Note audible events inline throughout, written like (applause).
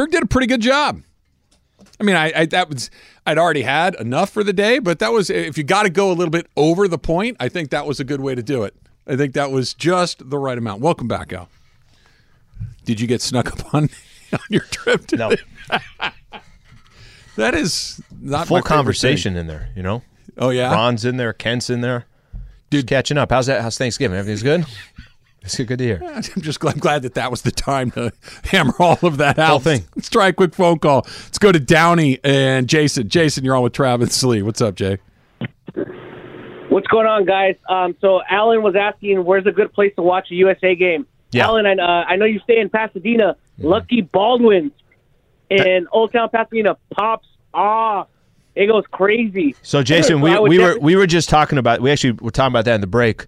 Berg did a pretty good job. I mean, I, I that was I'd already had enough for the day, but that was if you got to go a little bit over the point, I think that was a good way to do it. I think that was just the right amount. Welcome back, Al. Did you get snuck up on (laughs) on your trip? Today? No. (laughs) that is not Full conversation in there, you know? Oh yeah, Ron's in there, Kent's in there. Dude, catching up. How's that? How's Thanksgiving? Everything's good? It's good to hear. (laughs) I'm just glad, glad that that was the time to (laughs) hammer all of that out. Whole thing. Let's try a quick phone call. Let's go to Downey and Jason. Jason, you're on with Travis Lee. What's up, Jay? What's going on, guys? Um, so Alan was asking, where's a good place to watch a USA game? Yeah. Alan, I, uh, I know you stay in Pasadena. Lucky Baldwin's in Old Town Pasadena pops off. It goes crazy. So Jason, So we, we were we were just talking about we actually were talking about that in the break.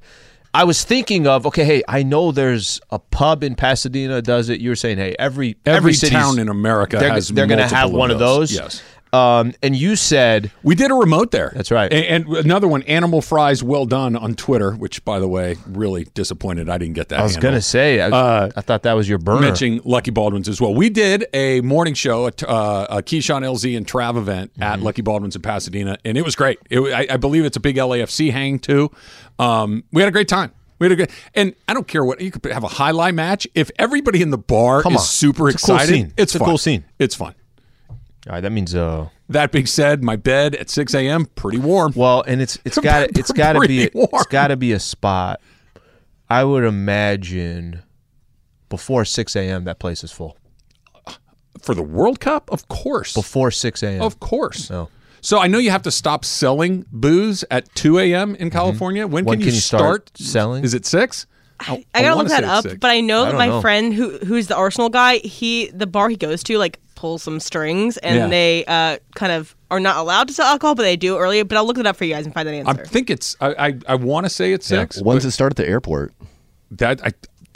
I was thinking of okay, hey, I know there's a pub in Pasadena does it. You were saying, hey, every Every, city's- town in America they're, has they're gonna have multiple one of those. Yes. Um, and you said We did a remote there. That's right. A- And, another one, Animal Fries Well Done on Twitter, which, by the way, really disappointed I didn't get that. I was gonna say I, Uh, I thought that was your burner. mentioning Lucky Baldwin's as well. We did a morning show at uh, a Keyshawn LZ and Trav event at Mm-hmm. Lucky Baldwin's in Pasadena, and it was great. It, I, I believe it's a big LAFC hang too. Um, we had a great time. We had a good, and I don't care what you could have a highlight match. If everybody in the bar Come is on. super It's a cool excited, scene. it's, It's a fun. cool scene. It's fun. All right, that means uh, That being said, my bed at 6 a.m. pretty warm. well, and it's it's (laughs) got it's got to be warm. it's got to be a spot. I would imagine before six a.m. that place is full. For the World Cup, of course, Before six a.m. of course. No. So I know you have to stop selling booze at 2 a.m. in California. When, Mm-hmm. When can, can you you start start selling? Is it six? I gotta wanna look that up, six. but I know I that my know. friend who who's the Arsenal guy, he the bar he goes to like pulls some strings and Yeah. they uh, kind of are not allowed to sell alcohol, but they do earlier. But I'll look it up for you guys and find that answer. I think it's. I I, I want to say it's six. When's it start at the airport? That I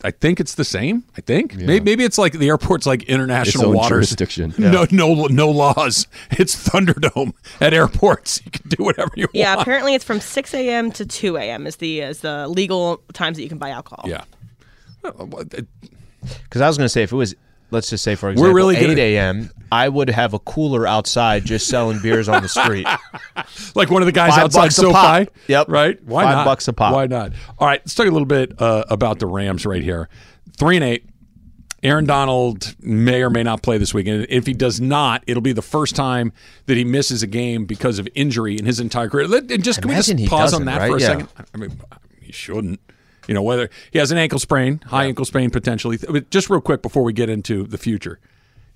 I think it's the same. I think maybe, maybe it's like the airport's like international Its waters. jurisdiction. (laughs) No no no laws. (laughs) It's Thunderdome at airports. You can do whatever you yeah, want. Yeah, apparently it's from 6 a.m. to 2 a.m. is the is the legal times that you can buy alcohol. Yeah. Well, what- it- Because I was going to say, if it was, let's just say, for example, we're really 8 gonna- a.m., I would have a cooler outside just selling beers on the street. (laughs) Like one of the guys Five outside SoFi. Yep. Right? Why Five not? bucks a pop. Why not? All right, let's talk a little bit uh, about the Rams right here. Three and eight. Aaron Donald may or may not play this weekend. If he does not, it'll be the first time that he misses a game because of injury in his entire career. And just can we Imagine he just pause on that for a? Yeah. second? I mean, he shouldn't. You know, whether he has an ankle sprain, high ankle sprain potentially. But just real quick before we get into the future,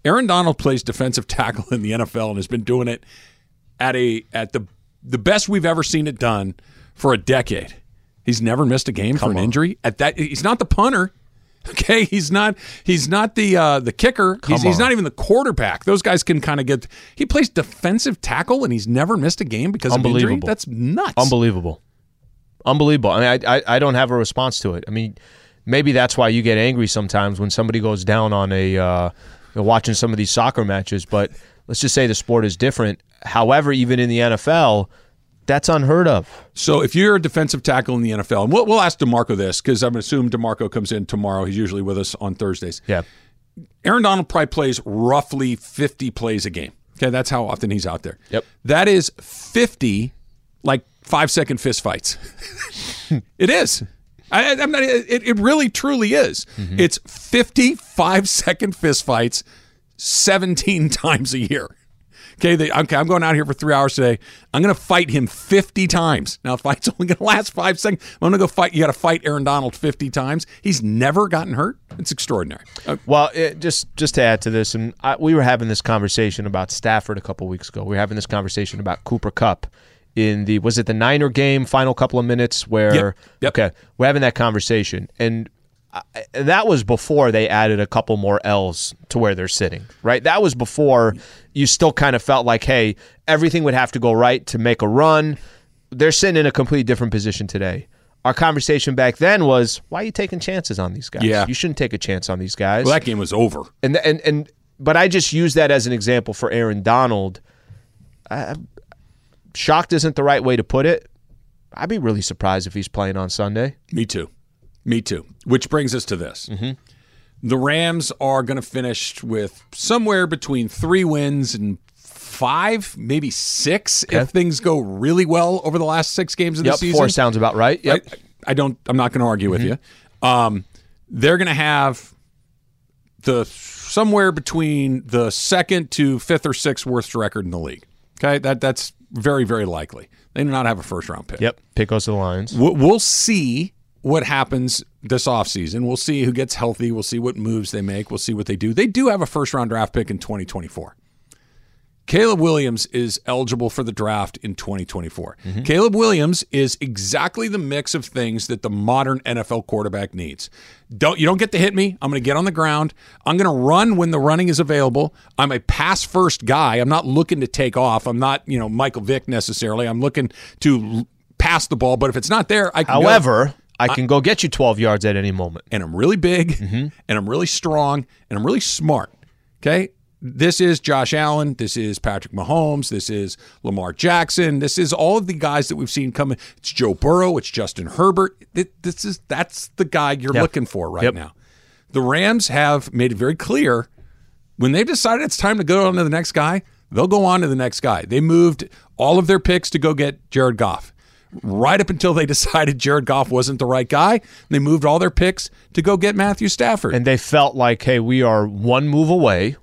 Aaron Donald plays defensive (laughs) tackle in the NFL and has been doing it at a at the the best we've ever seen it done for a decade. He's never missed a game for an injury. At that, he's not the punter. (laughs) Okay, he's not. He's not the uh, the kicker. He's, he's on. not even the quarterback. Those guys can kind of get. He plays defensive tackle, and he's never missed a game because of injury. That's nuts. Unbelievable. Unbelievable. I mean, I, I, I don't have a response to it. I mean, maybe that's why you get angry sometimes when somebody goes down on a uh, watching some of these soccer matches. But let's just say the sport is different. However, even in the NFL, that's unheard of. So if you're a defensive tackle in the NFL, and we'll, we'll ask Demarco this because I'm assuming Demarco comes in tomorrow. He's usually with us on Thursdays. Yeah. Aaron Donald probably plays roughly 50 plays a game. Okay, that's how often he's out there. Yep. That is 50 like five second fist fights. (laughs) it is. I, I'm not. It, it really truly is. It's 55 second fist fights, 17 (laughs) times a year. Okay, they, okay, I'm going out here for three hours today. I'm going to fight him 50 times. Now, the fight's (laughs) only going to last five seconds. I'm going to go fight. You got to fight Aaron Donald 50 times. He's never gotten hurt. It's extraordinary. Uh, Well, it, just just to add to this, and I, we were having this conversation about Stafford a couple weeks ago. We were having this conversation about Cooper Kupp in the was it the Niner game final couple of minutes where Yep. Yep. okay we're having that conversation and. I, that was before they added a couple more L's to where they're sitting, right? That was before you still kind of felt like, hey, everything would have to go right to make a run. They're sitting in a completely different position today. Our conversation back then was, why are you taking chances on these guys? Yeah. You shouldn't take a chance on these guys well, that game was over. and and and but I just use that as an example for Aaron Donald. I, shocked isn't the right way to put it. I'd be really surprised if he's playing on Sunday. Me too. Me too. Which brings us to this. The Rams are going to finish with somewhere between three wins and five, maybe six, if things go really well over the last six games of the season. four sounds about right. Yep. I, I don't. I'm not going to argue with you. Um, they're going to have the somewhere between the second to fifth or sixth worst record in the league. Okay, that that's very very likely. They do not have a first round pick. Yep. Pick goes to the Lions. We'll, we'll see what happens this offseason. We'll see who gets healthy. We'll see what moves they make. We'll see what they do. They do have a first round draft pick in 2024. Caleb Williams is eligible for the draft in 2024. Mm-hmm. Caleb Williams is exactly the mix of things that the modern NFL quarterback needs. Don't you don't get to hit me. I'm going to get on the ground. I'm going to run when the running is available. I'm a pass first guy. I'm not looking to take off. I'm not, you know, Michael Vick necessarily. I'm looking to pass the ball, but if it's not there, I can go However, I can go get you 12 yards at any moment. and I'm really big mm-hmm. and I'm really strong and I'm really smart. Okay. This is Josh Allen. This is Patrick Mahomes. This is Lamar Jackson. This is all of the guys that we've seen coming. It's Joe Burrow. It's Justin Herbert. This is that's the guy you're Yep. looking for right Yep. now. The Rams have made it very clear when they've decided it's time to go on to the next guy, they'll go on to the next guy. They moved all of their picks to go get Jared Goff. Right up until they (laughs) decided Jared Goff wasn't the right guy, they moved all their picks to go get Matthew Stafford. And they felt like, hey, we are one move away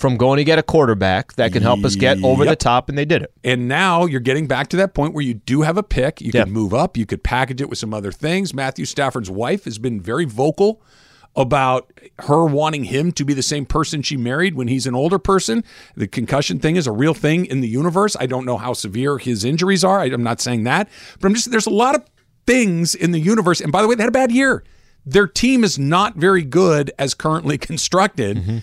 from going to get a quarterback that can help us get over the top, and they did it. And now you're getting back to that point where you do have a pick. You Yeah. could move up. You could package it with some other things. Matthew Stafford's wife has been very vocal about her wanting him to be the same person she married when he's an older person. The concussion thing is a real thing in the universe. I don't know how severe his injuries are. I'm not saying that, but I'm just there's a lot of things in the universe. And by the way, they had a bad year. Their team is not very good as currently (laughs) constructed mm-hmm.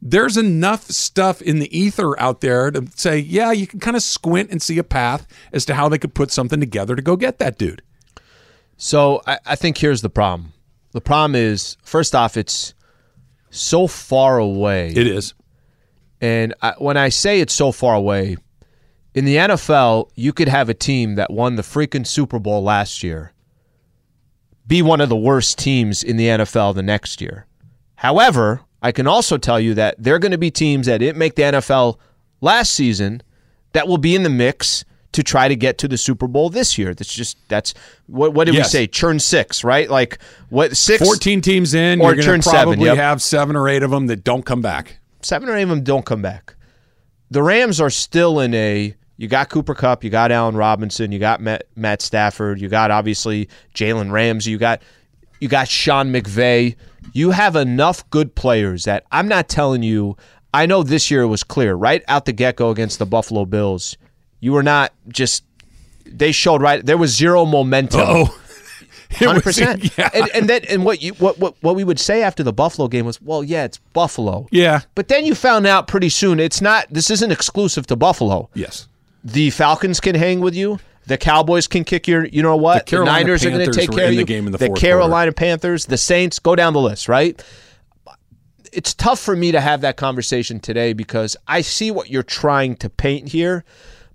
There's enough stuff in the ether out there to say, yeah, you can kind of squint and see a path as to how they could put something together to go get that dude. So I, I think here's the problem. The problem is, first off, it's so far away. It is. And I, when I say it's so far away, in the NFL, you could have a team that won the freaking Super Bowl last year be one of the worst teams in the NFL the next year. However, I can also tell you that there are going to be teams that didn't make the NFL last season that will be in the mix to try to get to the Super Bowl this year. That's just that's what what did Yes. we say? Churn six, right? Like what six 14 teams in, Or you're turn going to seven, probably yep. have seven or eight of them that don't come back. seven or eight of them don't come back. The Rams are still in a. You got Cooper Kupp, you got Allen Robinson, you got Matt, Matt Stafford, you got obviously Jalen Ramsey, you got you got Sean McVay. You have enough good players that I'm not telling you. I know this year was clear right out the get go against the Buffalo Bills. You were not just. They showed right. There was zero momentum. Oh, (laughs) (laughs) Hundred percent. Yeah. And and then and what you what, what what we would say after the Buffalo game was, well, yeah, it's Buffalo. Yeah. But then you found out pretty soon it's not. This isn't exclusive to Buffalo. Yes. The Falcons can hang with you. The Cowboys can kick your. You know what? The Carolina Niners are going to Panthers take care of the you. game in the fourth Carolina Panthers, the Saints, go down the list. Right. It's tough for me to have that conversation today because I see what you're trying to paint here.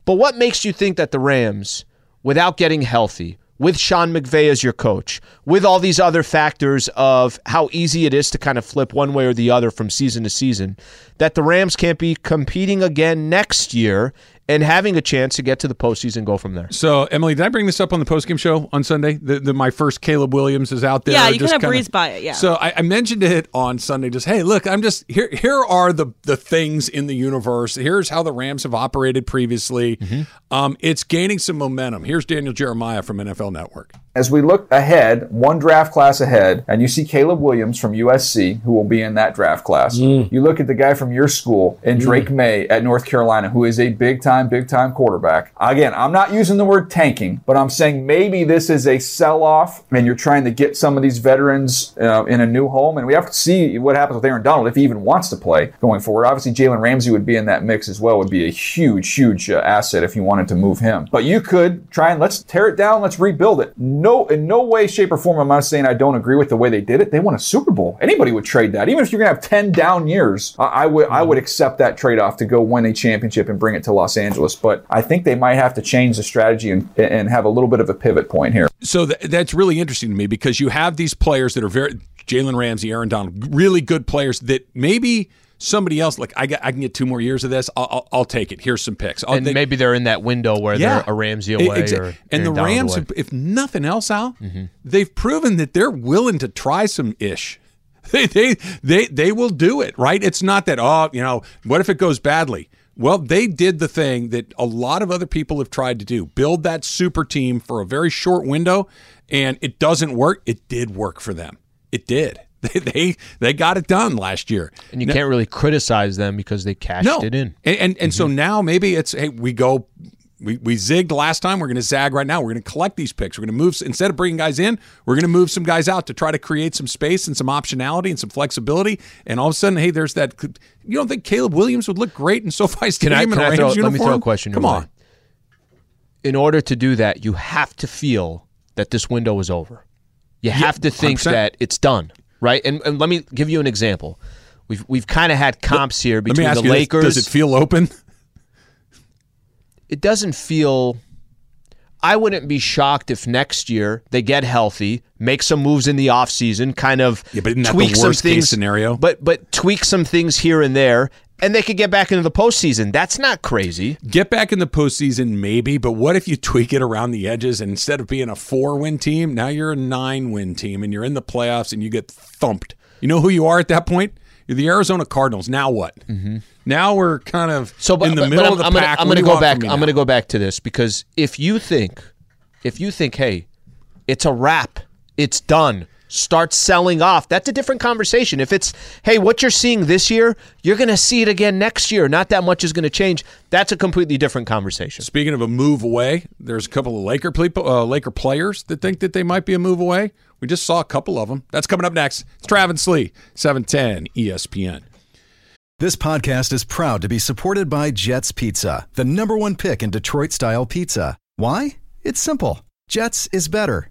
But what makes you think that the Rams, without getting healthy, with Sean McVay as your coach, with all these other factors of how easy it is to kind of flip one way or the other from season to season, that the Rams can't be competing again next year and having a chance to get to the postseason and go from there? So, Emily, did I bring this up on the postgame show on Sunday? The, the, my first Caleb Williams is out there. Yeah, you just kinda kinda- by it, yeah. So I, I mentioned it on Sunday. Just hey, look, I'm just here. Here are the the things in the universe. Here's how the Rams have operated previously. Mm-hmm. Um, it's gaining some momentum. Here's Daniel Jeremiah from NFL Network. As we look ahead, one draft class ahead, and you see Caleb Williams from USC, who will be in that draft class. You look at the guy from your school and Drake Maye at North Carolina, who is a big time, big time quarterback. Again, I'm not using the word tanking, but I'm saying maybe this is a sell off and you're trying to get some of these veterans uh, in a new home. And we have to see what happens with Aaron Donald if he even wants to play going forward. Obviously, Jalen Ramsey would be in that mix as well, would be a huge, huge uh, asset if you wanted to move him. But you could try and let's tear it down, let's rebuild it. No, in no way, shape, or form am I saying I don't agree with the way they did it. They won a Super Bowl. Anybody would trade that, even if you're gonna have ten down years. I, I would, I would accept that trade off to go win a championship and bring it to Los Angeles. But I think they might have to change the strategy and, and have a little bit of a pivot point here. So th- that's really interesting to me because you have these players that are very Jalen Ramsey, Aaron Donald, really good players that maybe somebody else like I, got, I can get two more years of this. I'll, I'll, I'll take it. Here's some picks. I'll, and they- maybe they're in that window where they're a Ramsey away. Exa- or and the Rams, away. if nothing else, Al, mm-hmm. they've proven that they're willing to try some ish. (laughs) They, they they they will do it, right? It's not that oh, you know, what if it goes badly? Well, they did the thing that a lot of other people have tried to do: build that super team for a very short window, and it doesn't work. It did work for them. It did. (laughs) They they, they got it done last year. and you can't really criticize them because they cashed No, it in. and and, and so mm-hmm. now maybe it's hey we go. We, we zigged last time. We're going to zag right now. We're going to collect these picks. We're going to move instead of bringing guys in. We're going to move some guys out to try to create some space and some optionality and some flexibility. And all of a sudden, hey, there's that. You don't think Caleb Williams would look great in (laughs) SoFi Can I, Stadium can in a I throw, uniform? let me throw a question. Come on. way. In order to do that, you have to feel that this window is over. You have to think 100%. that it's done, right? And, and let me give you an example. We've we've kind of had comps here between the you: this, Lakers. Does it feel open? It doesn't feel I wouldn't be shocked if next year they get healthy, make some moves in the offseason, kind of Yeah, but isn't that the tweak some worst case things, scenario? But but tweak some things here and there, and they could get back into the postseason. That's not crazy. Get back in the postseason, maybe. But what if you tweak it around the edges and instead of being a four-win team, now you're a nine-win team and you're in the playoffs and you get thumped? You know who you are at that point? You're the Arizona Cardinals. Now what? Mm-hmm. Now we're kind of So, but, in the but- middle but of the I'm, pack. I'm going to go back. I'm going to go back to this because if you think, if you think, hey, it's a wrap, it's done. Start selling off. That's a different conversation. If it's, hey, what you're seeing this year, you're going to see it again next year. Not that much is going to change. That's a completely different conversation. Speaking of a move away, there's a couple of Laker people, uh, Laker players that think that they might be a move away. We just saw a couple of them. That's coming up next. It's Travis Lee, E 710 ESPN. This podcast is proud to be supported by Jets Pizza, the number one pick in Detroit style pizza. Why? It's simple. Jets is better.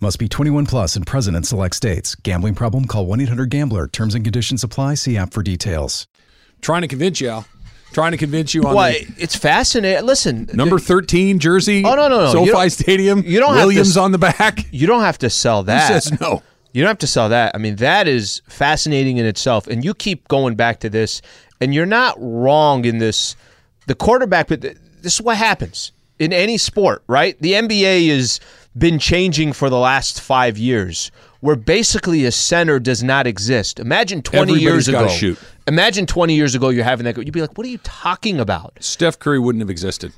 Must be 21 plus and present in select states. Gambling problem? Call 1 800 Gambler. Terms and conditions apply. See app for details. Trying to convince you, Trying to convince you on Why? the It's fascinating. Listen, number 13 jersey. Oh, no, no, no. You SoFi Stadium. you don't have to Williams on the back. (laughs) you don't have to sell Who that. says no? You don't have to sell that. I mean, that is fascinating in itself. And you keep going back to this, and you're not wrong in this. The quarterback, but this is what happens in any sport, right? The NBA has been changing for the last five years, where basically a center does not exist. Imagine 20 Everybody's years ago. shoot. Imagine 20 years ago you're having that. go- You'd be like, what are you talking about? Steph Curry wouldn't have existed.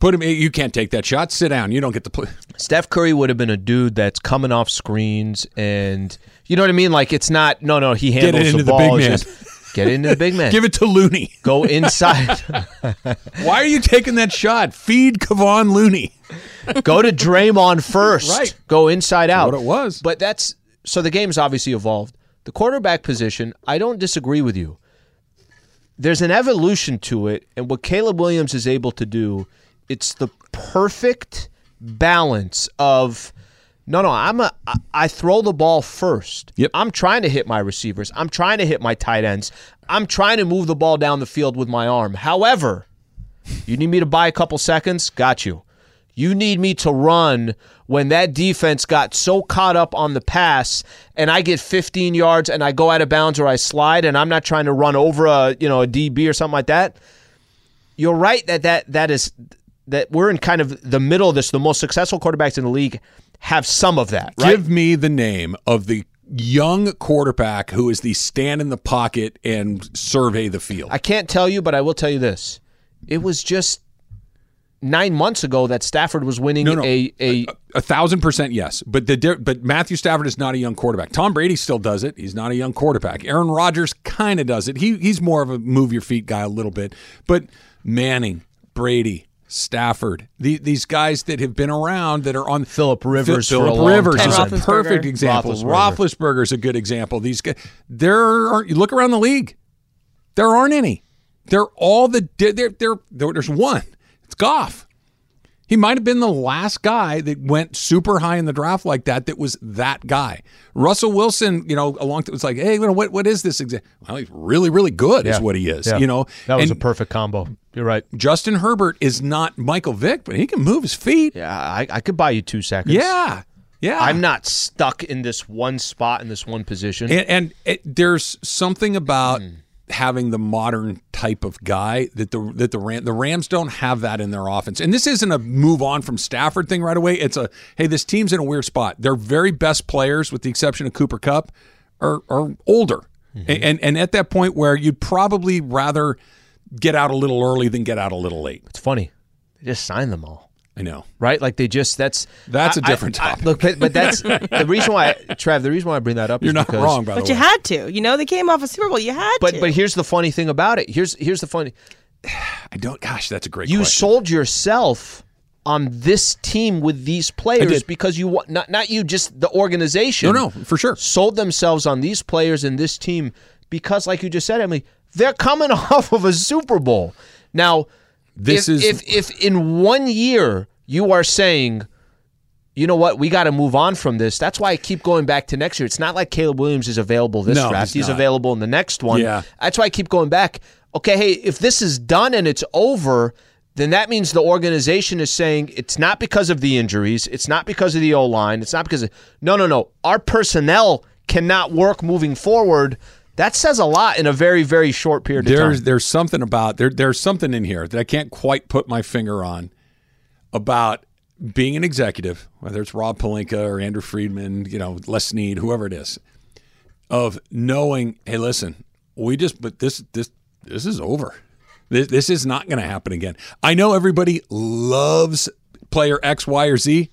Put him. You can't take that shot. Sit down. You don't get to play. (laughs) Steph Curry would have been a dude that's coming off screens and you know what I mean? Like it's not no no he handles the the ball. big man. just get into the big man. Give it to Looney. Go inside. (laughs) Why are you taking that shot? Feed Kevon Looney. Go to Draymond first. Right. Go inside out. what it was. But that's so the game's obviously evolved. The quarterback position, I don't disagree with you. There's an evolution to it, and what Caleb Williams is able to do, it's the perfect balance of no, no, I'm a I- I throw the ball first. Yep. I'm trying to hit my receivers. I'm trying to hit my tight ends. I'm trying to move the ball down the field with my arm. However, you need me to buy a couple seconds? Got you. You need me to run when that defense got so caught up on the pass and I get 15 yards and I go out of bounds or I slide and I'm not trying to run over a, you know, a DB or something like that. You're right that that that is that we're in kind of the middle of this. The most successful quarterbacks in the league have some of that, right? Give me the name of the young quarterback who is the stand in the pocket and survey the field. I can't tell you, but I will tell you this: it was just nine months ago that Stafford was winning No, no. a a. a thousand percent yes, but the but Matthew Stafford is not a young quarterback. Tom Brady still does it. He's not a young quarterback. Aaron Rodgers kind of does it. He he's more of a move your feet guy a little bit. But Manning, Brady, Stafford, the, these guys that have been around that are on Philip Rivers Philip Rivers time. is a perfect example. Roethlisberger. Is a good example. These guys, there aren't. You look around the league, there aren't any. They're all the there. There, there there's one. It's Goff. He might have been the last guy that went super high in the draft like that. That was that guy. Russell Wilson, you know, along it was like, hey, you know, what what is this? Exa-? Well, he's really really good, is what he is. Yeah. You know, that was And a perfect combo. You're right. Justin Herbert is not Michael Vick, but he can move his feet. Yeah, I, I could buy you two seconds. Yeah, yeah. I'm not stuck in this one spot in this one position. And, and it, there's something about Hmm. Having the modern type of guy that the that the Ram, the Rams don't have that in their offense. And this isn't a move on from Stafford thing right away. It's a hey, this team's in a weird spot. Their very best players, with the exception of Cooper Kupp, are are older. Mm-hmm. And, and at that point where you'd probably rather get out a little early than get out a little late. it's funny. They just signed them all. I know. Right? Like they just that's That's a a different topic. look, but, but that's (laughs) the reason why Trev, the reason why I bring that up You're is not because wrong, by the But way. you had to. You know, they came off a Super Bowl. You had But to. but here's the funny thing about it. Here's here's the funny I don't. Gosh, that's a great. you question. sold yourself on this team with these players because you want not not you just the organization. No, no, for sure. Sold themselves on these players and this team because like you just said Emily, they're coming (laughs) off of a Super Bowl. Now, This if, is- if if in one year you are saying you know what? We got to move on from this. That's why I keep going back to next year. It's not like Caleb Williams is available this No, draft. he's He's, available in the next one. Yeah. That's why I keep going back. Okay, hey, if this is done and it's over, then that means the organization is saying it's not because of the injuries, it's not because of the O line, it's not because of no, no, no. Our personnel cannot work moving forward. That says a lot in a very, very short period of there's time. there's something about there there's something in here that I can't quite put my finger on about being an executive, whether it's Rob Pelinka or Andrew Friedman, you know, Les Snead, whoever it is, of knowing, hey, listen, we just but this this this is over. This, this is not going to happen again. I know everybody loves player X, Y, or Z.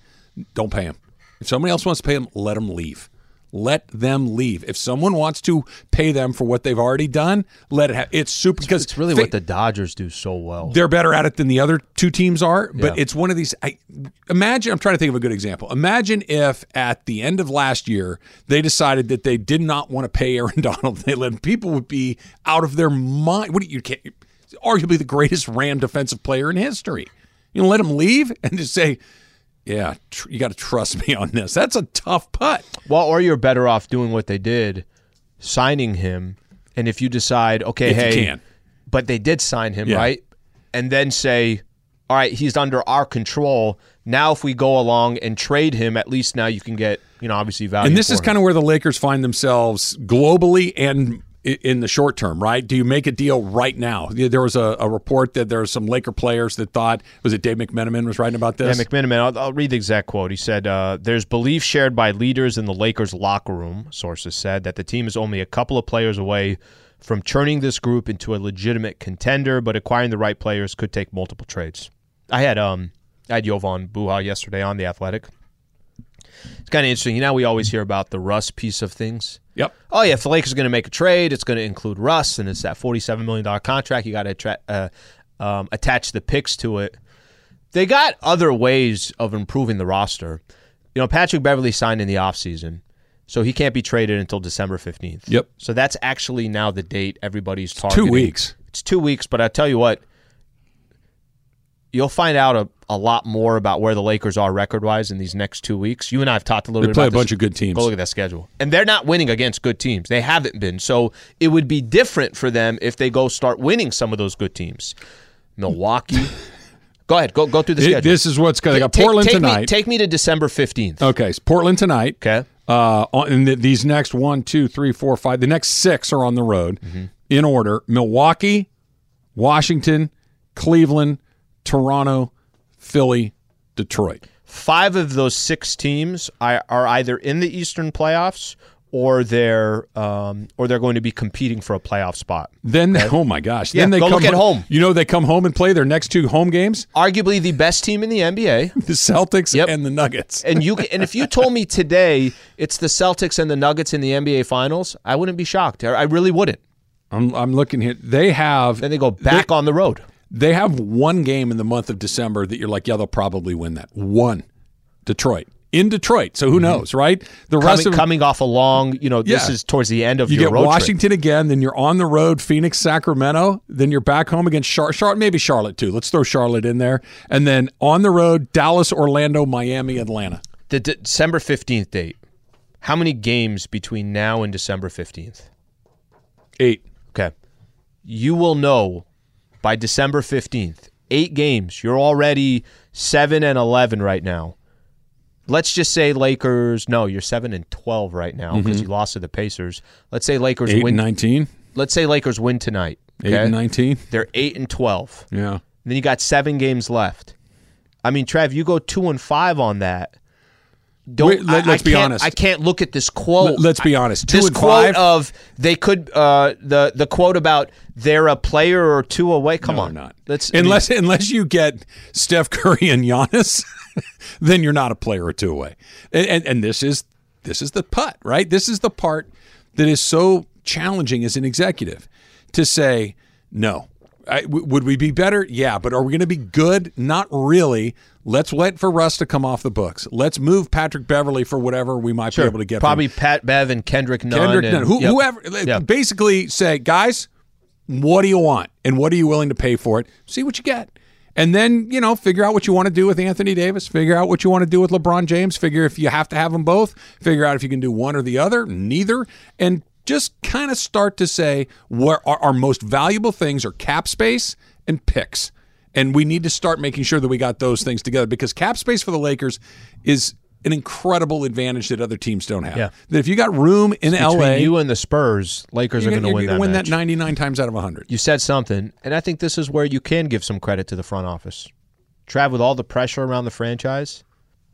Don't pay him. If somebody else wants to pay him, let them leave. Let them leave. If someone wants to pay them for what they've already done, let it. Ha- it's super because It's really what the Dodgers do so well. they're better at it than the other two teams are. But Yeah. it's one of these. I imagine. I'm trying to think of a good example. Imagine if at the end of last year they decided that they did not want to pay Aaron (laughs) Donald. They let people would be out of their mind. What do you you can't? Arguably the greatest Ram defensive player in history. You know, let him leave and just say, "Yeah, tr- you got to trust me on this." That's a tough putt. Well, or you're better off doing what they did, signing him, and if you decide, okay, If you hey, can. but they did sign him, Yeah. right? And then say, all right, he's under our control. Now, if we go along and trade him, at least now you can get, you know, obviously value. And this is kind of where the Lakers find themselves globally and in the short term, right? Do you make a deal right now? There was a, a report that there were some Laker players that thought was it Dave McMenamin was writing about this. Yeah, McMenamin, I'll, I'll read the exact quote. He said, uh, There's belief shared by leaders in the Lakers locker room, sources said, that the team is only a couple of players away from churning this group into a legitimate contender, but acquiring the right players could take multiple trades. I had um I had Jovan Buha yesterday on The Athletic. It's kind of interesting. You know, we always hear about the Russ piece of things. Yep. Oh yeah, if the Lakers are going to make a trade, it's going to include Russ, and it's that forty-seven million dollar contract. You got to uh, um, attach the picks to it. They got other ways of improving the roster. You know, Patrick Beverley signed in the offseason, so he can't be traded until December fifteenth. Yep. So that's actually now the date everybody's targeting. Two weeks. It's two weeks, but I tell you what, you'll find out a, a lot more about where the Lakers are record wise in these next two weeks. You and I have talked a little They bit play about a bunch this. of good teams. Go look at that schedule. And they're not winning against good teams. They haven't been. So it would be different for them if they go start winning some of those good teams. Milwaukee. (laughs) go ahead. Go go through the It- schedule. this is what's going. Take- Portland take Me, tonight. take me to December 15th. okay, Portland tonight. Okay. Uh, on, and th- these next one, two, three, four, five. The next six are on the road Mm-hmm. in order: Milwaukee, Washington, Cleveland, Toronto, Philly, Detroit. five of those six teams are, either in the Eastern playoffs or they're um, or they're going to be competing for a playoff spot. Then, oh my gosh, Yeah, then they go come look at home. You know, they come home and play their next two home games: Arguably the best team in the NBA. (laughs) the Celtics Yep. and the Nuggets. And you and if you told me today it's the Celtics and the Nuggets in the NBA Finals, I wouldn't be shocked. I really wouldn't. I'm, I'm looking here. They have Then they go back on the road. They have one game in the month of December that you're like, yeah, they'll probably win that. One, Detroit in Detroit. So who knows, right? The rest Mm-hmm. Coming, of coming off a long, you know, this Yeah. is towards the end of you your get road trip. Washington again, then you're on the road, Phoenix, Sacramento, then you're back home against Char- Charlotte, maybe Charlotte too. Let's throw Charlotte in there, and then on the road, Dallas, Orlando, Miami, Atlanta. The De- December 15th date. How many games between now and December 15th? Eight. Okay. You will know by December 15th. Eight games. You're already 7 and 11 right now. Let's just say Lakers. No, you're 7 and 12 right now because you lost to the Pacers. Let's say Lakers Mm-hmm. Eight win. and nineteen. Let's say Lakers win tonight. Eight and nineteen. They're 8 and 12. Yeah. Then you got 7 games left. I mean, Trev, you go 2 and 5 on that. Don't let- I be honest. I can't look at this quote. Let- let's be honest. Two this and quote five? of they could uh, the the quote about they're a player or two away. Come No, on, not. Let's I mean, unless unless you get Steph Curry and Giannis, (laughs) then you're not a player or two away. And, and and this is this is the putt, right? This is the part that is so challenging as an executive to say no. I, w- would we be better? Yeah, but are we going to be good? Not really. Let's wait for Russ to come off the books. Let's move Patrick Beverley for whatever we might sure, be able to get. from probably Pat Bev and Kendrick Nunn. Kendrick and, Nunn, who, yep. whoever. Uh, yep. Basically, say, guys, what do you want, and what are you willing to pay for it? See what you get, and then you know, figure out what you want to do with Anthony Davis. Figure out what you want to do with LeBron James. Figure if you have to have them both. Figure out if you can do one or the other, neither, and just kind of start to say what our, our most valuable things are cap space and picks. And we need to start making sure that we got those things together because cap space for the Lakers is an incredible advantage that other teams don't have. Yeah. That if you got room in Between LA, you and the Spurs, Lakers are going to you're win that win match. that 99 times out of 100. you said something, and I think this is where you can give some credit to the front office. Trav, with all the pressure around the franchise,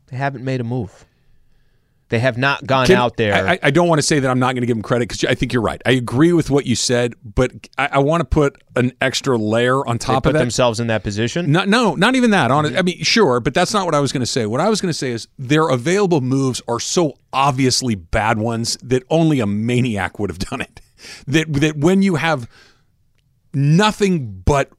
they haven't made a move. They have not gone Can- out there. I, I don't want to say that I'm not going to give them credit because I think you're right. I agree with what you said, but I, I want to put an extra layer on top of that. themselves in that position. No, no, not even that. On it, mm-hmm. I mean, sure, but that's not what I was going to say. What I was going to say is their available moves are so obviously bad ones that only a maniac would have done it. (laughs) That that when you have nothing but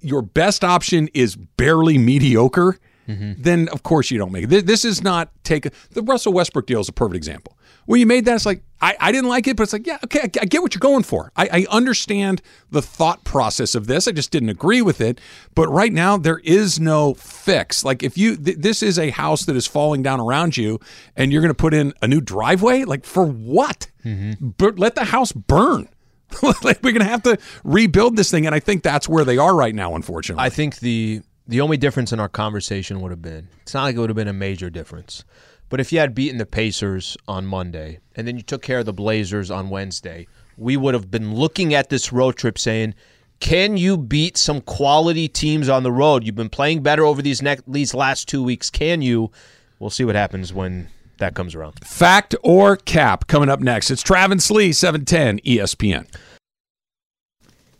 your best option is barely mediocre, Mm-hmm. then of course you don't make it. This, is not take a, the Russell Westbrook deal is a perfect example. When you made that, it's like I, I didn't like it, but it's like yeah, okay, I, I get what you're going for. I, I understand the thought process of this. I just didn't agree with it. But right now there is no fix. Like if you th- this is a house that is falling down around you, and you're going to put in a new driveway, like for what? Mm-hmm. But let the house burn. (laughs) like we're gonna have to rebuild this thing, and I think that's where they are right now. Unfortunately, I think the the only difference in our conversation would have been it's not like it would have been a major difference. But if you had beaten the Pacers on Monday and then you took care of the Blazers on Wednesday, we would have been looking at this road trip saying, "Can you beat some quality teams on the road? You've been playing better over these next these last 2 weeks. Can you?" We'll see what happens when that comes around. fact or cap coming up next. It's Travis Lee, seven ten E ESPN.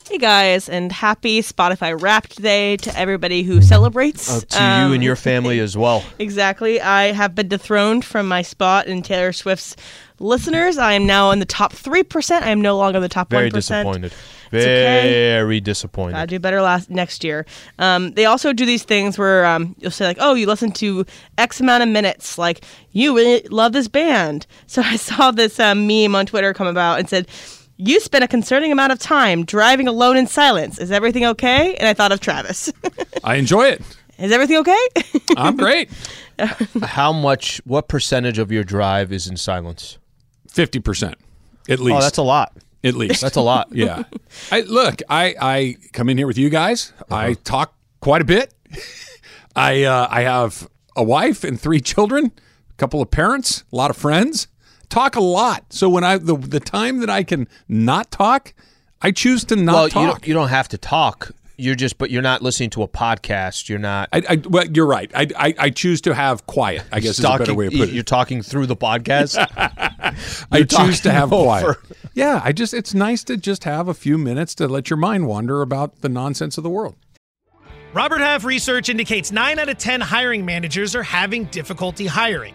Hey guys, and happy Spotify Wrapped Day to everybody who celebrates. Oh, to you Um, and your family as well. (laughs) Exactly. I have been dethroned from my spot in Taylor Swift's listeners. I am now in the top 3%. I am no longer in the top one Very 1%. disappointed. okay. Very disappointed. Gotta do better last next year. Um, they also do these things where um, you'll say like, "Oh, you listen to X amount of minutes. Like you really love this band." So (laughs) I saw this um, meme on Twitter come about and said, "You spent a concerning amount of time driving alone in silence. Is everything okay?" And I thought of Travis. (laughs) I enjoy it. Is everything okay? (laughs) I'm great. (laughs) How much what percentage of your drive is in silence? Fifty percent, at least. Oh, that's a lot. at least. That's a lot. yeah. I look. I I come in here with you guys. I Uh-huh. talk quite a bit. I uh, I have a wife and three children, a couple of parents, a lot of friends. Talk a lot. So when I the the time that I can not talk, I choose to not well, you talk. don't, you don't have to talk. You're just, but you're not listening to a podcast. You're not. I, I, well, you're right. I, I, I choose to have quiet. I guess is a better way of putting it. You're talking through the podcast. (laughs) I choose to have over. quiet. Yeah, I just it's nice to just have a few minutes to let your mind wander about the nonsense of the world. Robert Half research indicates 9 out of 10 hiring managers are having difficulty hiring.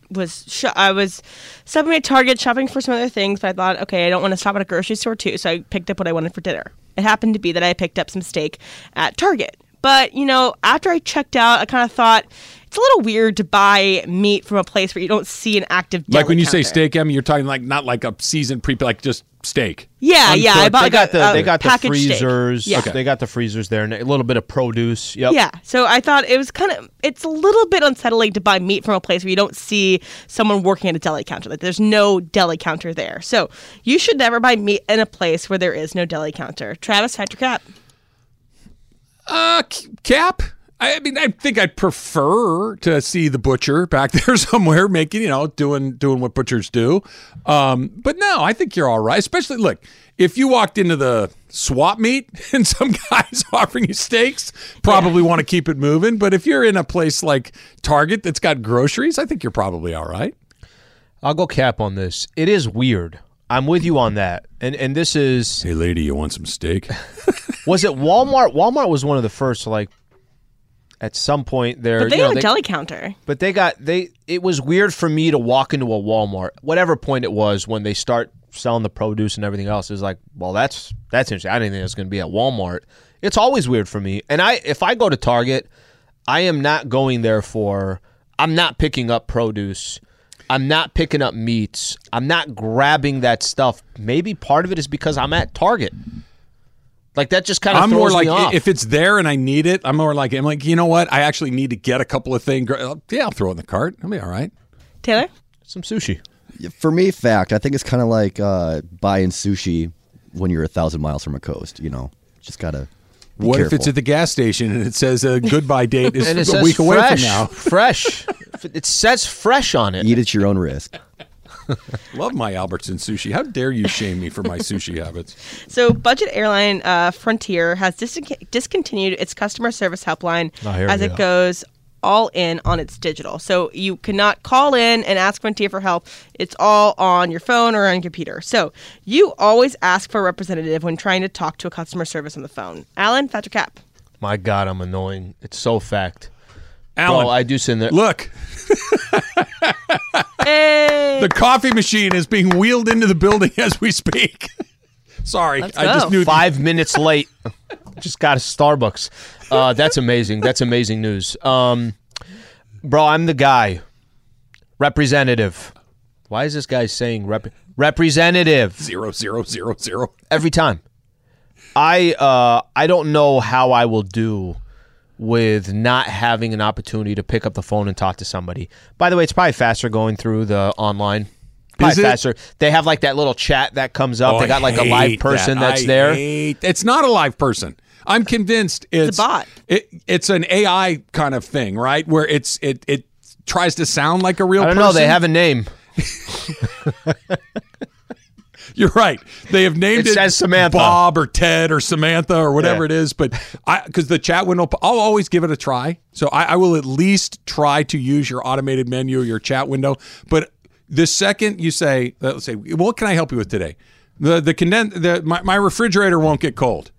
was sh- I was stopping at Target shopping for some other things, but I thought, okay, I don't want to stop at a grocery store too, so I picked up what I wanted for dinner. It happened to be that I picked up some steak at Target, but you know, after I checked out, I kind of thought it's a little weird to buy meat from a place where you don't see an active Like when you say counter. steak, Emmy, you're talking like not like a seasoned pre, like just steak. Yeah, yeah, I bought they got the a they got the packaged steak. freezers. Yeah. They got the freezers there, and a little bit of produce. Yep. Yeah, so I thought it was kind of it's a little bit unsettling to buy meat from a place where you don't see someone working at a deli counter. Like there's no deli counter there. So you should never buy meat in a place where there is no deli counter. Travis, Patrick Cap. Uh, c- Cap. I mean, I think I'd prefer to see the butcher back (laughs) there somewhere making, you know, doing doing what butchers do. Um, but no, I think you're all right. Especially, look, if you walked into the swap meet (laughs) and some guys (laughs) offering you steaks, probably want to keep it moving. But if you're in a place like Target that's got groceries, I think you're probably all right. I'll go cap on this. It is weird. I'm with you on that. And and this is Hey, lady, you want some steak? was it Walmart? Walmart was one of the first like at some point there. But they you know, have a deli counter. But they got they. It was weird for me to walk into a Walmart, whatever point it was, when they start selling the produce and everything else. Is like, well, that's that's interesting. I didn't think it was going to be at Walmart. It's always weird for me. And I, if I go to Target, I am not going there for. I'm not picking up produce. I'm not picking up meats. I'm not grabbing that stuff. Maybe part of it is because I'm at Target. Like that just kind of I'm more like me off. if it's there and I need it, I'm more like I'm like you know what? I actually need to get a couple of things. Yeah, I'll throw it in the cart. I'll be all right. Taylor? some sushi. For me, fact, I think it's kind of like uh, buying sushi when you're a thousand miles from a coast. You know, just gotta. Be What if it's at the gas station and it says a goodbye (laughs) date is a says week away from now? fresh. It says fresh on it. Eat at your own risk. (laughs) Love my Albertson sushi. How dare you shame me for my sushi habits? (laughs) So, budget airline uh, Frontier has dis- discontinued its customer service helpline Oh, as it go. goes all in on its digital. So, you cannot call in and ask Frontier for help. It's all on your phone or on your computer. So, you always ask for a representative when trying to talk to a customer service on the phone. Alan, Patrick Cap. My God, I'm annoying. It's so fact. Alan, Bro, I do sit in there. look, (laughs) Hey! the coffee machine is being wheeled into the building as we speak. (laughs) Sorry, Let's I just knew Five minutes late. (laughs) Just got a Starbucks. Uh, that's amazing. That's amazing news. Um, bro, I'm the guy. Representative. Why is this guy saying rep- representative zero zero zero zero. every time? I uh, I don't know how I will do with not having an opportunity to pick up the phone and talk to somebody. By the way, it's probably faster going through the online. Probably Is it? faster. They have like that little chat that comes up. Oh, they got like a live person that. that's I there. hate- It's not a live person. I'm convinced it's, a bot. It, it's an AI kind of thing, right? Where it's it it tries to sound like a real. I don't person. know. They have a name. (laughs) (laughs) You're right. They have named It it, Samantha. Bob or Ted or Samantha or whatever Yeah. it is. But I because the chat window, I'll always give it a try. So I, I will at least try to use your automated menu, your chat window. But the second you say, let's say, what can I help you with today? The the conden- the my, my refrigerator won't get cold.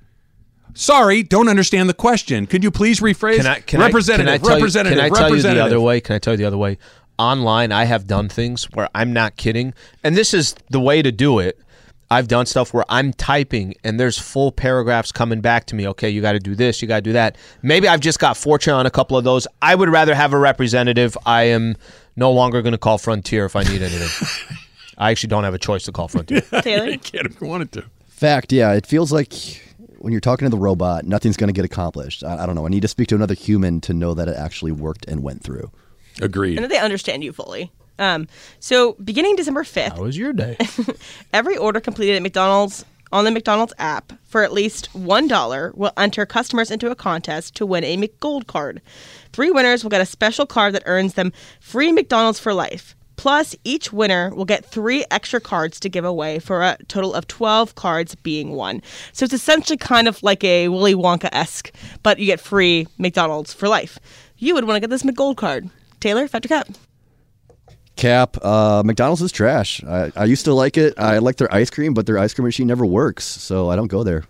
Sorry, don't understand the question. Could you please rephrase? Can I? Can representative, I, can I tell representative, You, can I tell you the other way? Can I tell you the other way? Online, I have done things where I'm not kidding, and this is the way to do it. I've done stuff where I'm typing and there's full paragraphs coming back to me. Okay, you got to do this, you got to do that. Maybe I've just got fortune on a couple of those. I would rather have a representative. I am no longer going to call Frontier if I need anything. (laughs) I actually don't have a choice to call Frontier. (laughs) Taylor? You can't if you wanted to. Fact, yeah. It feels like when you're talking to the robot, nothing's going to get accomplished. I, I don't know. I need to speak to another human to know that it actually worked and went through. Agreed. and that they understand you fully. Um, so beginning December 5th, How was your day? (laughs) every order completed at McDonald's on the McDonald's app for at least $1 will enter customers into a contest to win a McGold card. Three winners will get a special card that earns them free McDonald's for life. Plus, each winner will get three extra cards to give away for a total of 12 cards being won. So it's essentially kind of like a Willy Wonka esque, but you get free McDonald's for life. You would want to get this McGold card. Taylor, Fact or Cap. Cap, uh, McDonald's is trash. I, I used to like it. I like their ice cream, but their ice cream machine never works, so I don't go there.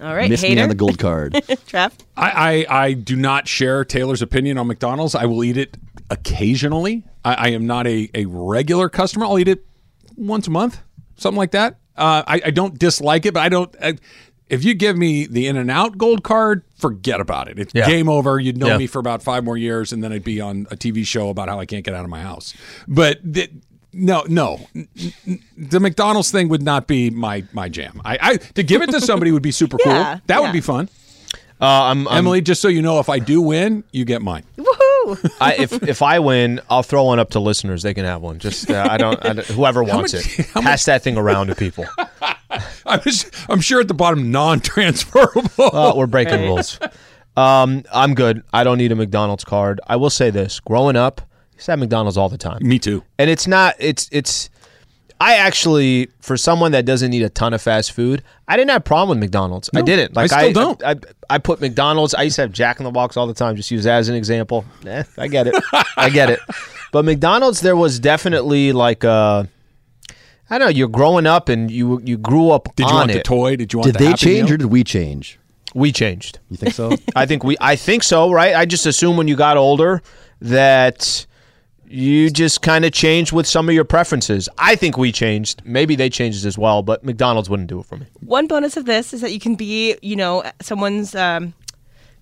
All right, Miss me on the gold card. (laughs) Trav. I, I, I do not share Taylor's opinion on McDonald's. I will eat it occasionally. I, I am not a, a regular customer. I'll eat it once a month, something like that. Uh, I, I don't dislike it, but I don't. I, if you give me the In and Out gold card, forget about it. It's Yeah. game over. You'd know Yeah. me for about five more years, and then I'd be on a TV show about how I can't get out of my house. But th- no, no, N- n- the McDonald's thing would not be my my jam. I, I to give it to somebody would be super cool. That yeah. would be fun. Uh, I'm, I'm Emily, just so you know, if I do win, you get mine. Woohoo! (laughs) I, if if I win, I'll throw one up to listeners. They can have one. Just uh, I, don't, I don't. Whoever wants much- it, (laughs) how pass that thing around to people. (laughs) (laughs) I'm, I'm sure at the bottom, non-transferable. Uh, we're breaking rules. Um, I'm good. I don't need a McDonald's card. I will say this: growing up, I used to have McDonald's all the time. Me too. and it's not it's it's I actually for someone that doesn't eat a ton of fast food, I didn't have a problem with McDonald's. I didn't. I Like still don't. I, I put McDonald's. I used to have Jack in the Box all the time. Just use that as an example. Eh, I get it. I get it. (laughs) But McDonald's, there was definitely like uh I don't know. You're growing up and you you grew up Did you on want the it. toy? Did you want Did the they Happy change Meal? or did we change? we changed. You think so? (laughs) I think we. I think so. Right. I just assume when you got older that you just kind of changed with some of your preferences. I think we changed. Maybe they changed as well, but McDonald's wouldn't do it for me. One bonus of this is that you can be, you know, someone's um,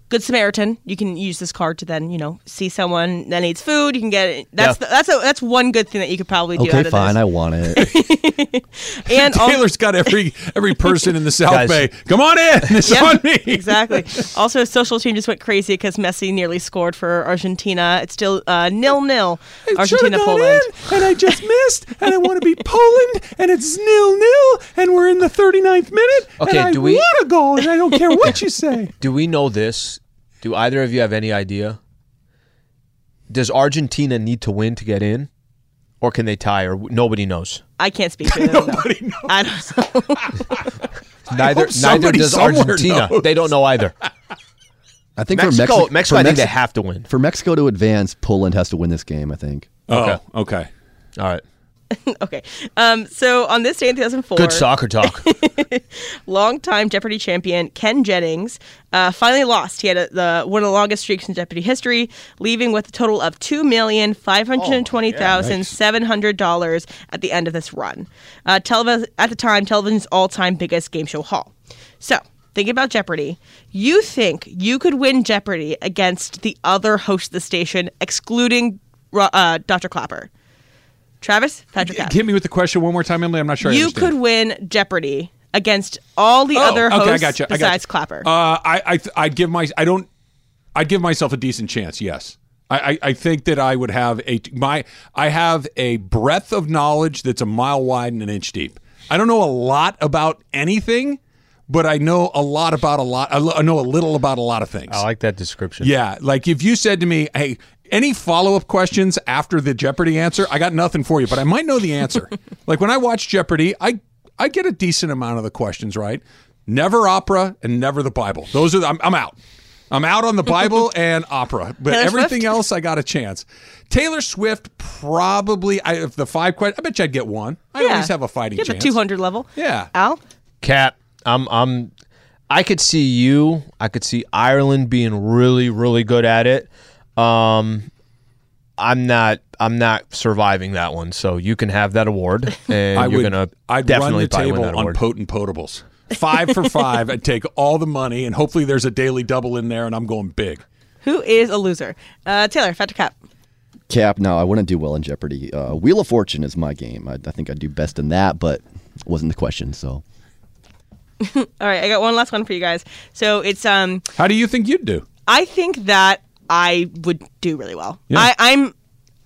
good Samaritan. You can use this card to then, you know, see someone that needs food. You can get it. That's Yeah. the, that's a, that's one good thing that you could probably do. out okay, of fine. This. I want it. (laughs) and (laughs) Taylor's got every every person in the South Guys. Bay. Come on in. (laughs) It's Yep, on me. exactly. Also, social team just went crazy because Messi nearly scored for Argentina. It's still uh, nil nil. Argentina Poland. and I just missed, and I want to be Poland, and it's nil nil, and we're in the 39th minute, Okay, and I we- want to go, and I don't care what you say. Do we know this? Do either of you have any idea? Does Argentina need to win to get in, or can they tie? Or nobody knows. I can't speak for (laughs) them. Nobody knows. I don't know. (laughs) Neither hope neither does Argentina. knows. They don't know either. (laughs) I think Mexico, for Mexico, Mexico, for I think Mexi- they have to win. For Mexico to advance, Poland has to win this game. I think. Oh, okay. All right. (laughs) okay. Um, so on this day in 2004, Good soccer talk. (laughs) longtime Jeopardy champion Ken Jennings uh, finally lost. He had a, the one of the longest streaks in Jeopardy history, leaving with a total of two million five hundred twenty thousand seven hundred dollars at the end of this run. Uh, televis- at the time, television's all-time biggest game show haul. So. Think about Jeopardy. You think you could win Jeopardy against the other host of the station, excluding uh, Dr. Clapper. Travis, Patrick, Cap. Hit me with the question one more time, Emily. I'm not sure. I You understand. could win Jeopardy against all the Oh, other okay, hosts I got you. I got besides. Clapper. Uh, I, I, I'd give my, I don't, I'd give myself a decent chance. Yes, I, I, I think that I would have a my, I have a breadth of knowledge that's a mile wide and an inch deep. I don't know a lot about anything, but I know a lot about a lot. I lo- I know a little about a lot of things. I like that description. Yeah, like if you said to me, "Hey, any follow-up questions after the Jeopardy answer?" I got nothing for you, but I might know the answer. (laughs) like when I watch Jeopardy, I I get a decent amount of the questions right. Never opera and never the Bible. Those are the, I'm, I'm out. I'm out on the Bible (laughs) and opera, but Taylor everything Swift? else I got a chance. Taylor Swift probably. I, if the five questions, I bet you I'd get one. I always have a fighting you have chance. a 200 level. Yeah. Al? Cat, I'm I'm I could see you. I could see Ireland being really, really good at it. Um I'm not I'm not surviving that one, so you can have that award (laughs) and I you're would. gonna I'd definitely run the table on potent potables. Five for five. I'd take all the money, and hopefully there's a daily double in there, and I'm going big. Who is a loser? Uh, Taylor, Fact or Cap. Cap, no, I wouldn't do well in Jeopardy. Uh, Wheel of Fortune is my game. I, I think I'd do best in that, but wasn't the question. So (laughs) All right, I got one last one for you guys. So it's um, How do you think you'd do? I think that I would do really well. Yeah. I, I'm,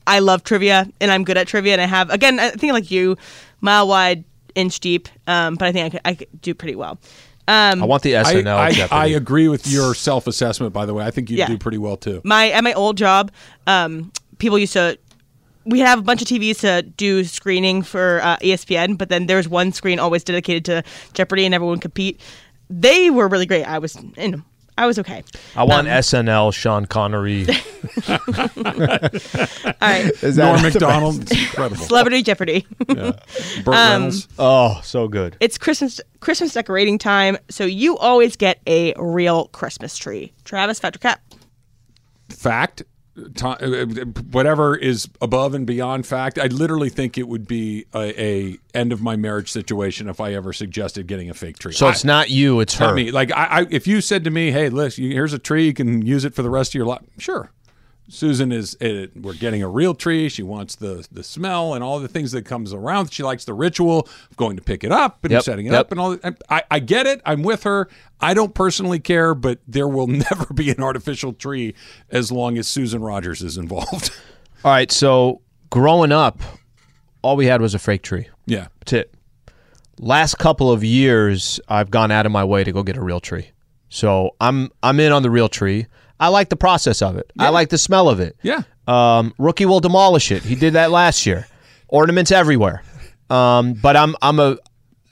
I love trivia and I'm good at trivia and I have again I think like you, mile wide, inch deep. Um, but I think I could, I could do pretty well. Um, I want the I, SNL. I, Jeopardy. I agree with your self assessment, by the way. I think you'd Yeah. do pretty well too. my at my old job, um, people used to. We have a bunch of TVs to do screening for uh, ESPN, but then there's one screen always dedicated to Jeopardy, and everyone compete. They were really great. I was, you know, I was okay. I want Um, SNL, Sean Connery. (laughs) (laughs) All right, Norm Macdonald, it's (laughs) incredible. Celebrity Jeopardy. Burt Um, Reynolds. oh, so good. it's Christmas Christmas decorating time, so you always get a real Christmas tree. Travis Fact or Cap. fact ti- Uh, whatever is above and beyond fact i literally think it would be a, a end of my marriage situation if i ever suggested getting a fake tree. So I- it's not you, it's her. me. Like I, I if you said to me hey listen here's a tree you can use it for the rest of your life sure Susan is uh, we're getting a real tree. She wants the the smell and all the things that comes around. She likes the ritual of going to pick it up and Yep, setting it yep. up and all. that. I I get it. I'm with her. I don't personally care, but there will (laughs) never be an artificial tree as long as Susan Rogers is involved. (laughs) All right, so growing up, all we had was a fake tree. yeah. That's it. Last couple of years, I've gone out of my way to go get a real tree. So I'm I'm in on the real tree. I like the process of it. I like the smell of it. Yeah. Um, rookie will demolish it. He did that last year. Ornaments everywhere. Um, but I'm I'm a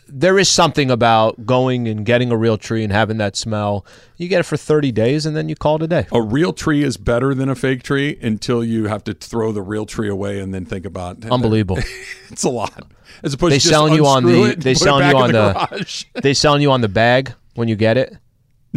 there is something about going and getting a real tree and having that smell. You get it for 30 days and then you call it a day. A real tree is better than a fake tree until you have to throw the real tree away and then think about Unbelievable. (laughs) It's a lot. As opposed They to just selling you on the- they selling you on the, the- they selling you on the bag when you get it.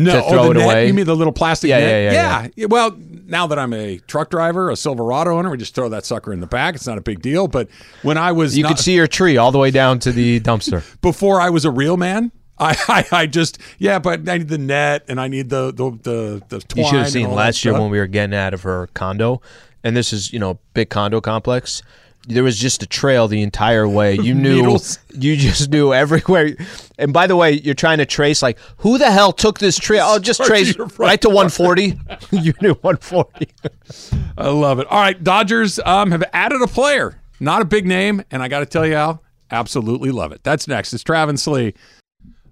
No, to oh, throw the it net? away? You mean the little plastic Yeah, net? yeah, yeah, yeah. yeah. Well, now that I'm a truck driver, a Silverado owner, we just throw that sucker in the back. It's not a big deal. But when I was You not, could see your tree all the way down to the dumpster. (laughs) before I was a real man, I, (laughs) I, I just yeah, but I need the net and I need the the the, the twine. You should have seen last year when we were getting out of her condo, and this is you know big condo complex. There was just a trail the entire way. (laughs) You knew, you just knew everywhere. And by the way, you're trying to trace like who the hell took this trail? I'll just Start trace front right to 140. (laughs) you knew 140. I love it. All right, Dodgers um, have added a player, not a big name, and I got to tell you, Al, absolutely love it. That's next. It's Travis Lee.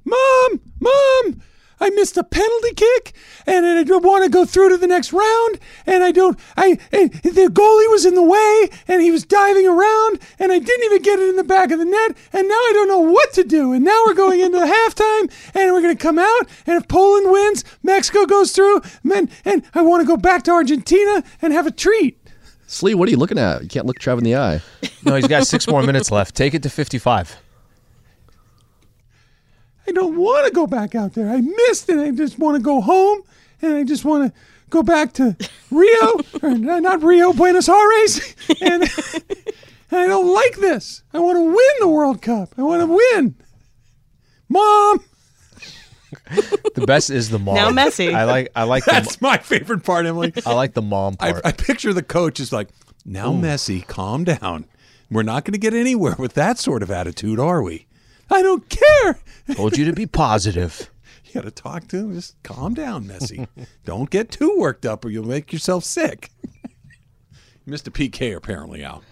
Mom, mom, I missed a penalty kick, and I don't want to go through to the next round, and I don't. I and the goalie was in the way, and he was diving around, and I didn't even get it in the back of the net, and now I don't know what to do. And now we're going into the (laughs) halftime, and we're going to come out, and if Poland wins, Mexico goes through, and and I want to go back to Argentina and have a treat. Slee, what are you looking at? You can't look Trav in the eye. No, he's got six more minutes left. Take it to 55. I don't want to go back out there. I missed it. I just want to go home and I just want to go back to Rio (laughs) or not Rio, Buenos Aires. (laughs) And, (laughs) and I don't like this. I want to win the World Cup. I want to win. Mom, The best is the mom. Now Messi. I like. I like. The, that's my favorite part, Emily. I like the mom part. I picture the coach is like, now, Messi, calm down. We're not going to get anywhere with that sort of attitude, are we? I don't care. Told you to be positive. (laughs) You got to talk to him. Just calm down, Messi. Don't get too worked up or you'll make yourself sick. (laughs) you missed a PK apparently, out.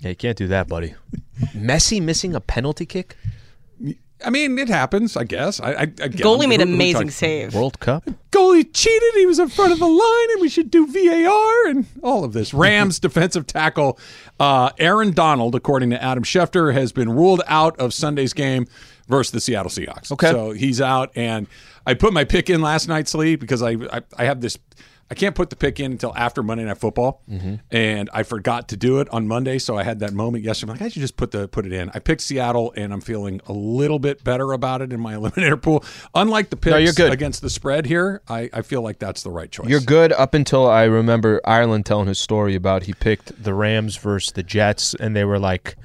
Yeah, you can't do that, buddy. Messi missing a penalty kick. I mean, it happens, I guess. I, I, again, Goalie made an amazing talks- save. World Cup. Goalie cheated. He was in front of the line, and we should do VAR and all of this. (laughs) Rams defensive tackle uh, Aaron Donald, according to Adam Schefter, has been ruled out of Sunday's game versus the Seattle Seahawks. Okay. so he's out, and I put my pick in last night's sleep because I, I I have this. I can't put the pick in until after Monday Night Football, mm-hmm. and I forgot to do it on Monday. So I had that moment yesterday. I'm like, I should just put the put it in. I picked Seattle, and I'm feeling a little bit better about it in my (laughs) eliminator pool. Unlike the picks No, you're good. against the spread here, I, I feel like that's the right choice. You're good up until I remember Ireland telling his story about he picked the Rams versus the Jets, and they were like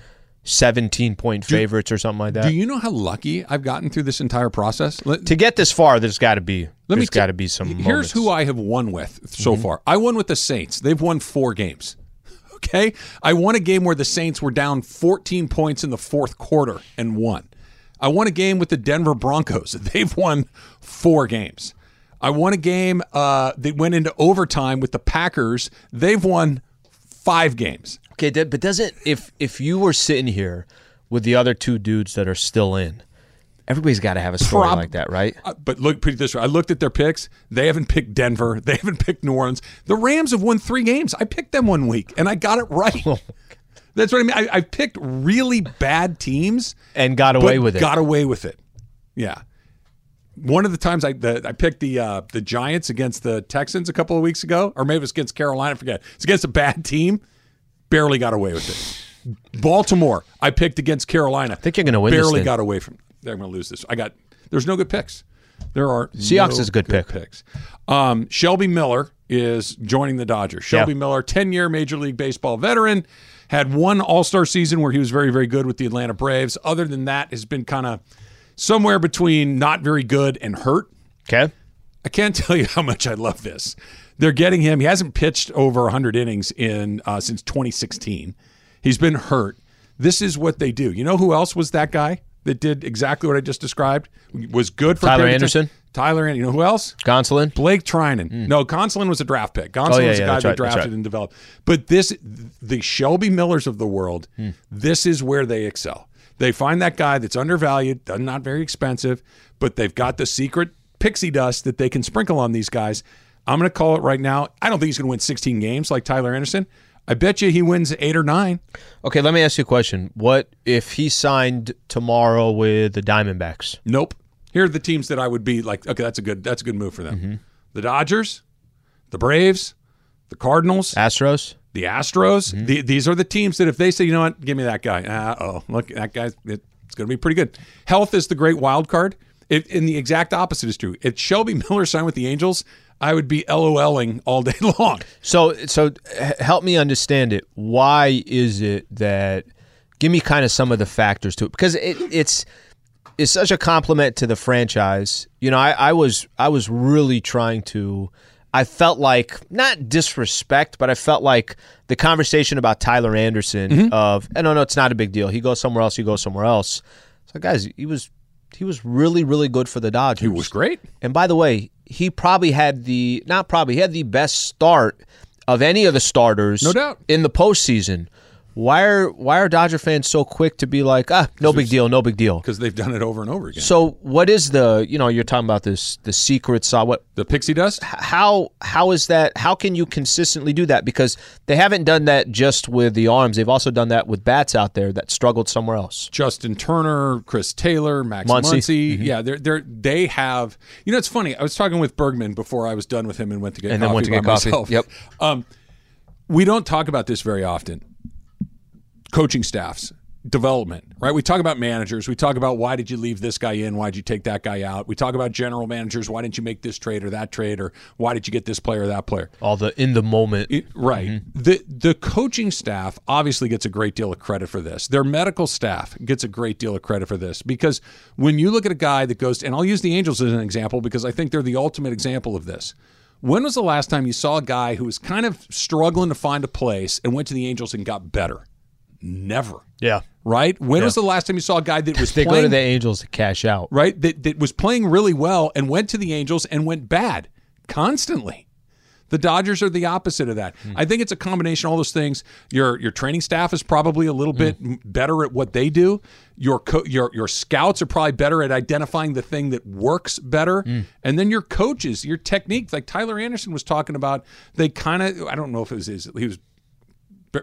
17 point favorites or something like that. Do you know how lucky I've gotten through this entire process? Let, to get this far, there's got to be let me got to be some. Here's moments. who I have won with so far. I won with the Saints. They've won four games. (laughs) Okay, I won a game where the Saints were down 14 points in the fourth quarter and won. I won a game with the Denver Broncos. (laughs) They've won four games. I won a game uh, that went into overtime with the Packers. They've won five games. Okay, but doesn't if if you were sitting here with the other two dudes that are still in, everybody's got to have a story Prob- like that, right? Uh, but look, put this way: I looked at their picks. They haven't picked Denver. (laughs) They haven't picked New Orleans. The Rams have won three games. I picked them one week, and I got it right. Oh (laughs) That's what I mean. I, I picked really bad teams And got away with it. Got away with it. Yeah. One of the times I the, I picked the uh, the Giants against the Texans a couple of weeks ago, or maybe it was against Carolina. I forget. It's against a bad team. Barely got away with it. Baltimore, I picked against Carolina. I think you're gonna win this Barely got away from. They're going to lose this. I got. There's no good picks. There are Seahawks no is a good pick. picks. Um, Shelby Miller is joining the Dodgers. Shelby Yeah. Miller, 10 year Major League Baseball veteran, had one All Star season where he was very, very good with the Atlanta Braves. Other than that, has been kind of somewhere between not very good and hurt. Okay. I can't (laughs) tell you how much I love this. They're getting him. He hasn't pitched over 100 innings in uh, since 2016. He's been hurt. This is what they do. You know who else was that guy that did exactly what I just described? Was good for Tyler period of time? Anderson? Tyler Anderson. You know who else? Gonsolin. Blake Treinen. No, Gonsolin was a draft pick. Gonsolin Hmm. Oh, yeah, was a yeah, guy they right, drafted right. and developed. But this, the Shelby Millers of the world, Hmm. this is where they excel. They find that guy that's undervalued, not very expensive, but they've got the secret pixie dust that they can sprinkle on these guys. I'm going to call it right now. I don't think he's going to win 16 games like Tyler Anderson. I bet you he wins eight or nine. Okay, let me ask you a question. What if he signed tomorrow with the Diamondbacks? Nope. Here are the teams that I would be like, okay, that's a good that's a good move for them. Mm-hmm. The Dodgers, the Braves, the Cardinals, Astros? The Astros. Mm-hmm. The, these are the teams that if they say, you know what, give me that guy. Uh oh, look, that guy's it, it's going to be pretty good. Health is the great wild card. It, and the exact opposite is true. If Shelby (laughs) Miller signed with the Angels, I would be LOLing all day (laughs) long. So, so help me understand it. Why is it that? Give me kind of some of the factors to it because it, it's it's such a compliment to the franchise. You know, I, I was I was really trying to. I felt like not disrespect, but I felt like the conversation about Tyler Anderson mm-hmm. of, and no, no, it's not a big deal. He goes somewhere else. He goes somewhere else. So, guys, he was he was really really good for the Dodgers. He was great. And by the way, he probably had the not probably he had the best start of any of the starters, No doubt. in the postseason. Why are why are Dodger fans so quick to be like, ah, no big deal, no big deal? Because they've done it over and over again. So what is the you know you're talking about this the secret sauce? What the pixie dust? how how is that? How can you consistently do that? Because they haven't done that just with the arms. They've also done that with bats out there that struggled somewhere else. Justin Turner, Chris Taylor, Max Muncy. Muncy. Yeah, they're they're they have. You know, it's funny. I was talking with Bergman before I was done with him and went to get And then went to get coffee. myself. Yep. Um, we don't talk about this very often. Coaching staffs, development, right? We talk about managers. We talk about why did you leave this guy in? Why did you take that guy out? We talk about general managers. Why didn't you make this trade or that trade? Or why did you get this player or that player? All the in the moment. It- right. Mm-hmm. The the coaching staff obviously gets a great deal of credit for this. Their medical staff gets a great deal of credit for this because when you look at a guy that goes and I'll use the Angels as an example because I think they're the ultimate example of this. When was the last time you saw a guy who was kind of struggling to find a place and went to the Angels and got better? Never. yeah, Right? When was the last time you saw a guy that was they go to the Angels to cash out. right? That, that was playing really well and went to the Angels and went bad constantly. The Dodgers are the opposite of that. Hmm. I think it's a combination of all those things. Your your training staff is probably a little bit m- better at what they do. Your co- your your scouts are probably better at identifying the thing that works better. Hmm. And then your coaches, your technique, like Tyler Anderson was talking about, they kind of I don't know if it was his, he was br-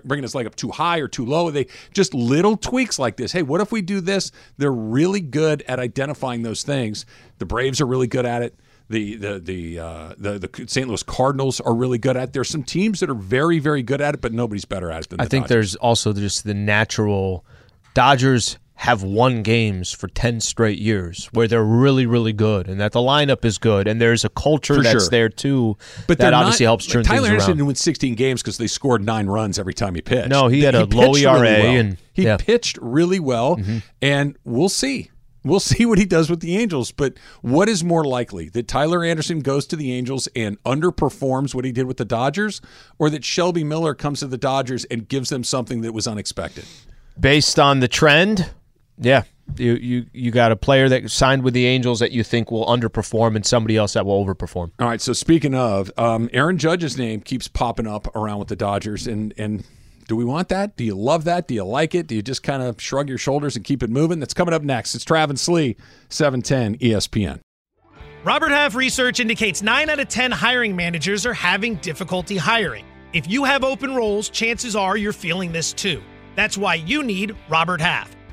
bringing his leg up too high or too low. They just little tweaks like this. Hey, what if we do this? They're really good at identifying those things. The Braves are really good at it. The the the uh, the the St. Louis Cardinals are really good at. it. There's some teams that are very very good at it, but nobody's better at it than the I think Dodgers. there's also just the natural Dodgers have won games for 10 straight years where they're really really good and that the lineup is good and there's a culture For that's sure. there too But that obviously not, helps turn like Tyler things Anderson around. didn't win 16 games because they scored nine runs every time he pitched. No, he had a low ERA well. and- he yeah. Mm-hmm. pitched really well, and we'll see. We'll (laughs) see what he does with the Angels. But what is more likely that Tyler Anderson goes to the Angels and underperforms what he did with the Dodgers, or that Shelby Miller comes to the Dodgers and gives them something that was unexpected? Based on the trend, yeah. You you you got a player that signed with the Angels that you think will underperform, and somebody else that will overperform. All right. So speaking of, um, Aaron Judge's name keeps popping up around with the Dodgers, and and do we want that? Do you love that? Do you like it? Do you just kind of shrug your shoulders and keep it moving? That's coming up next. It's Travis Lee, seven ten ESPN. Robert Half research indicates 9 out of 10 hiring managers are having difficulty hiring. If you have open roles, chances are you're feeling this too. That's why you need Robert Half.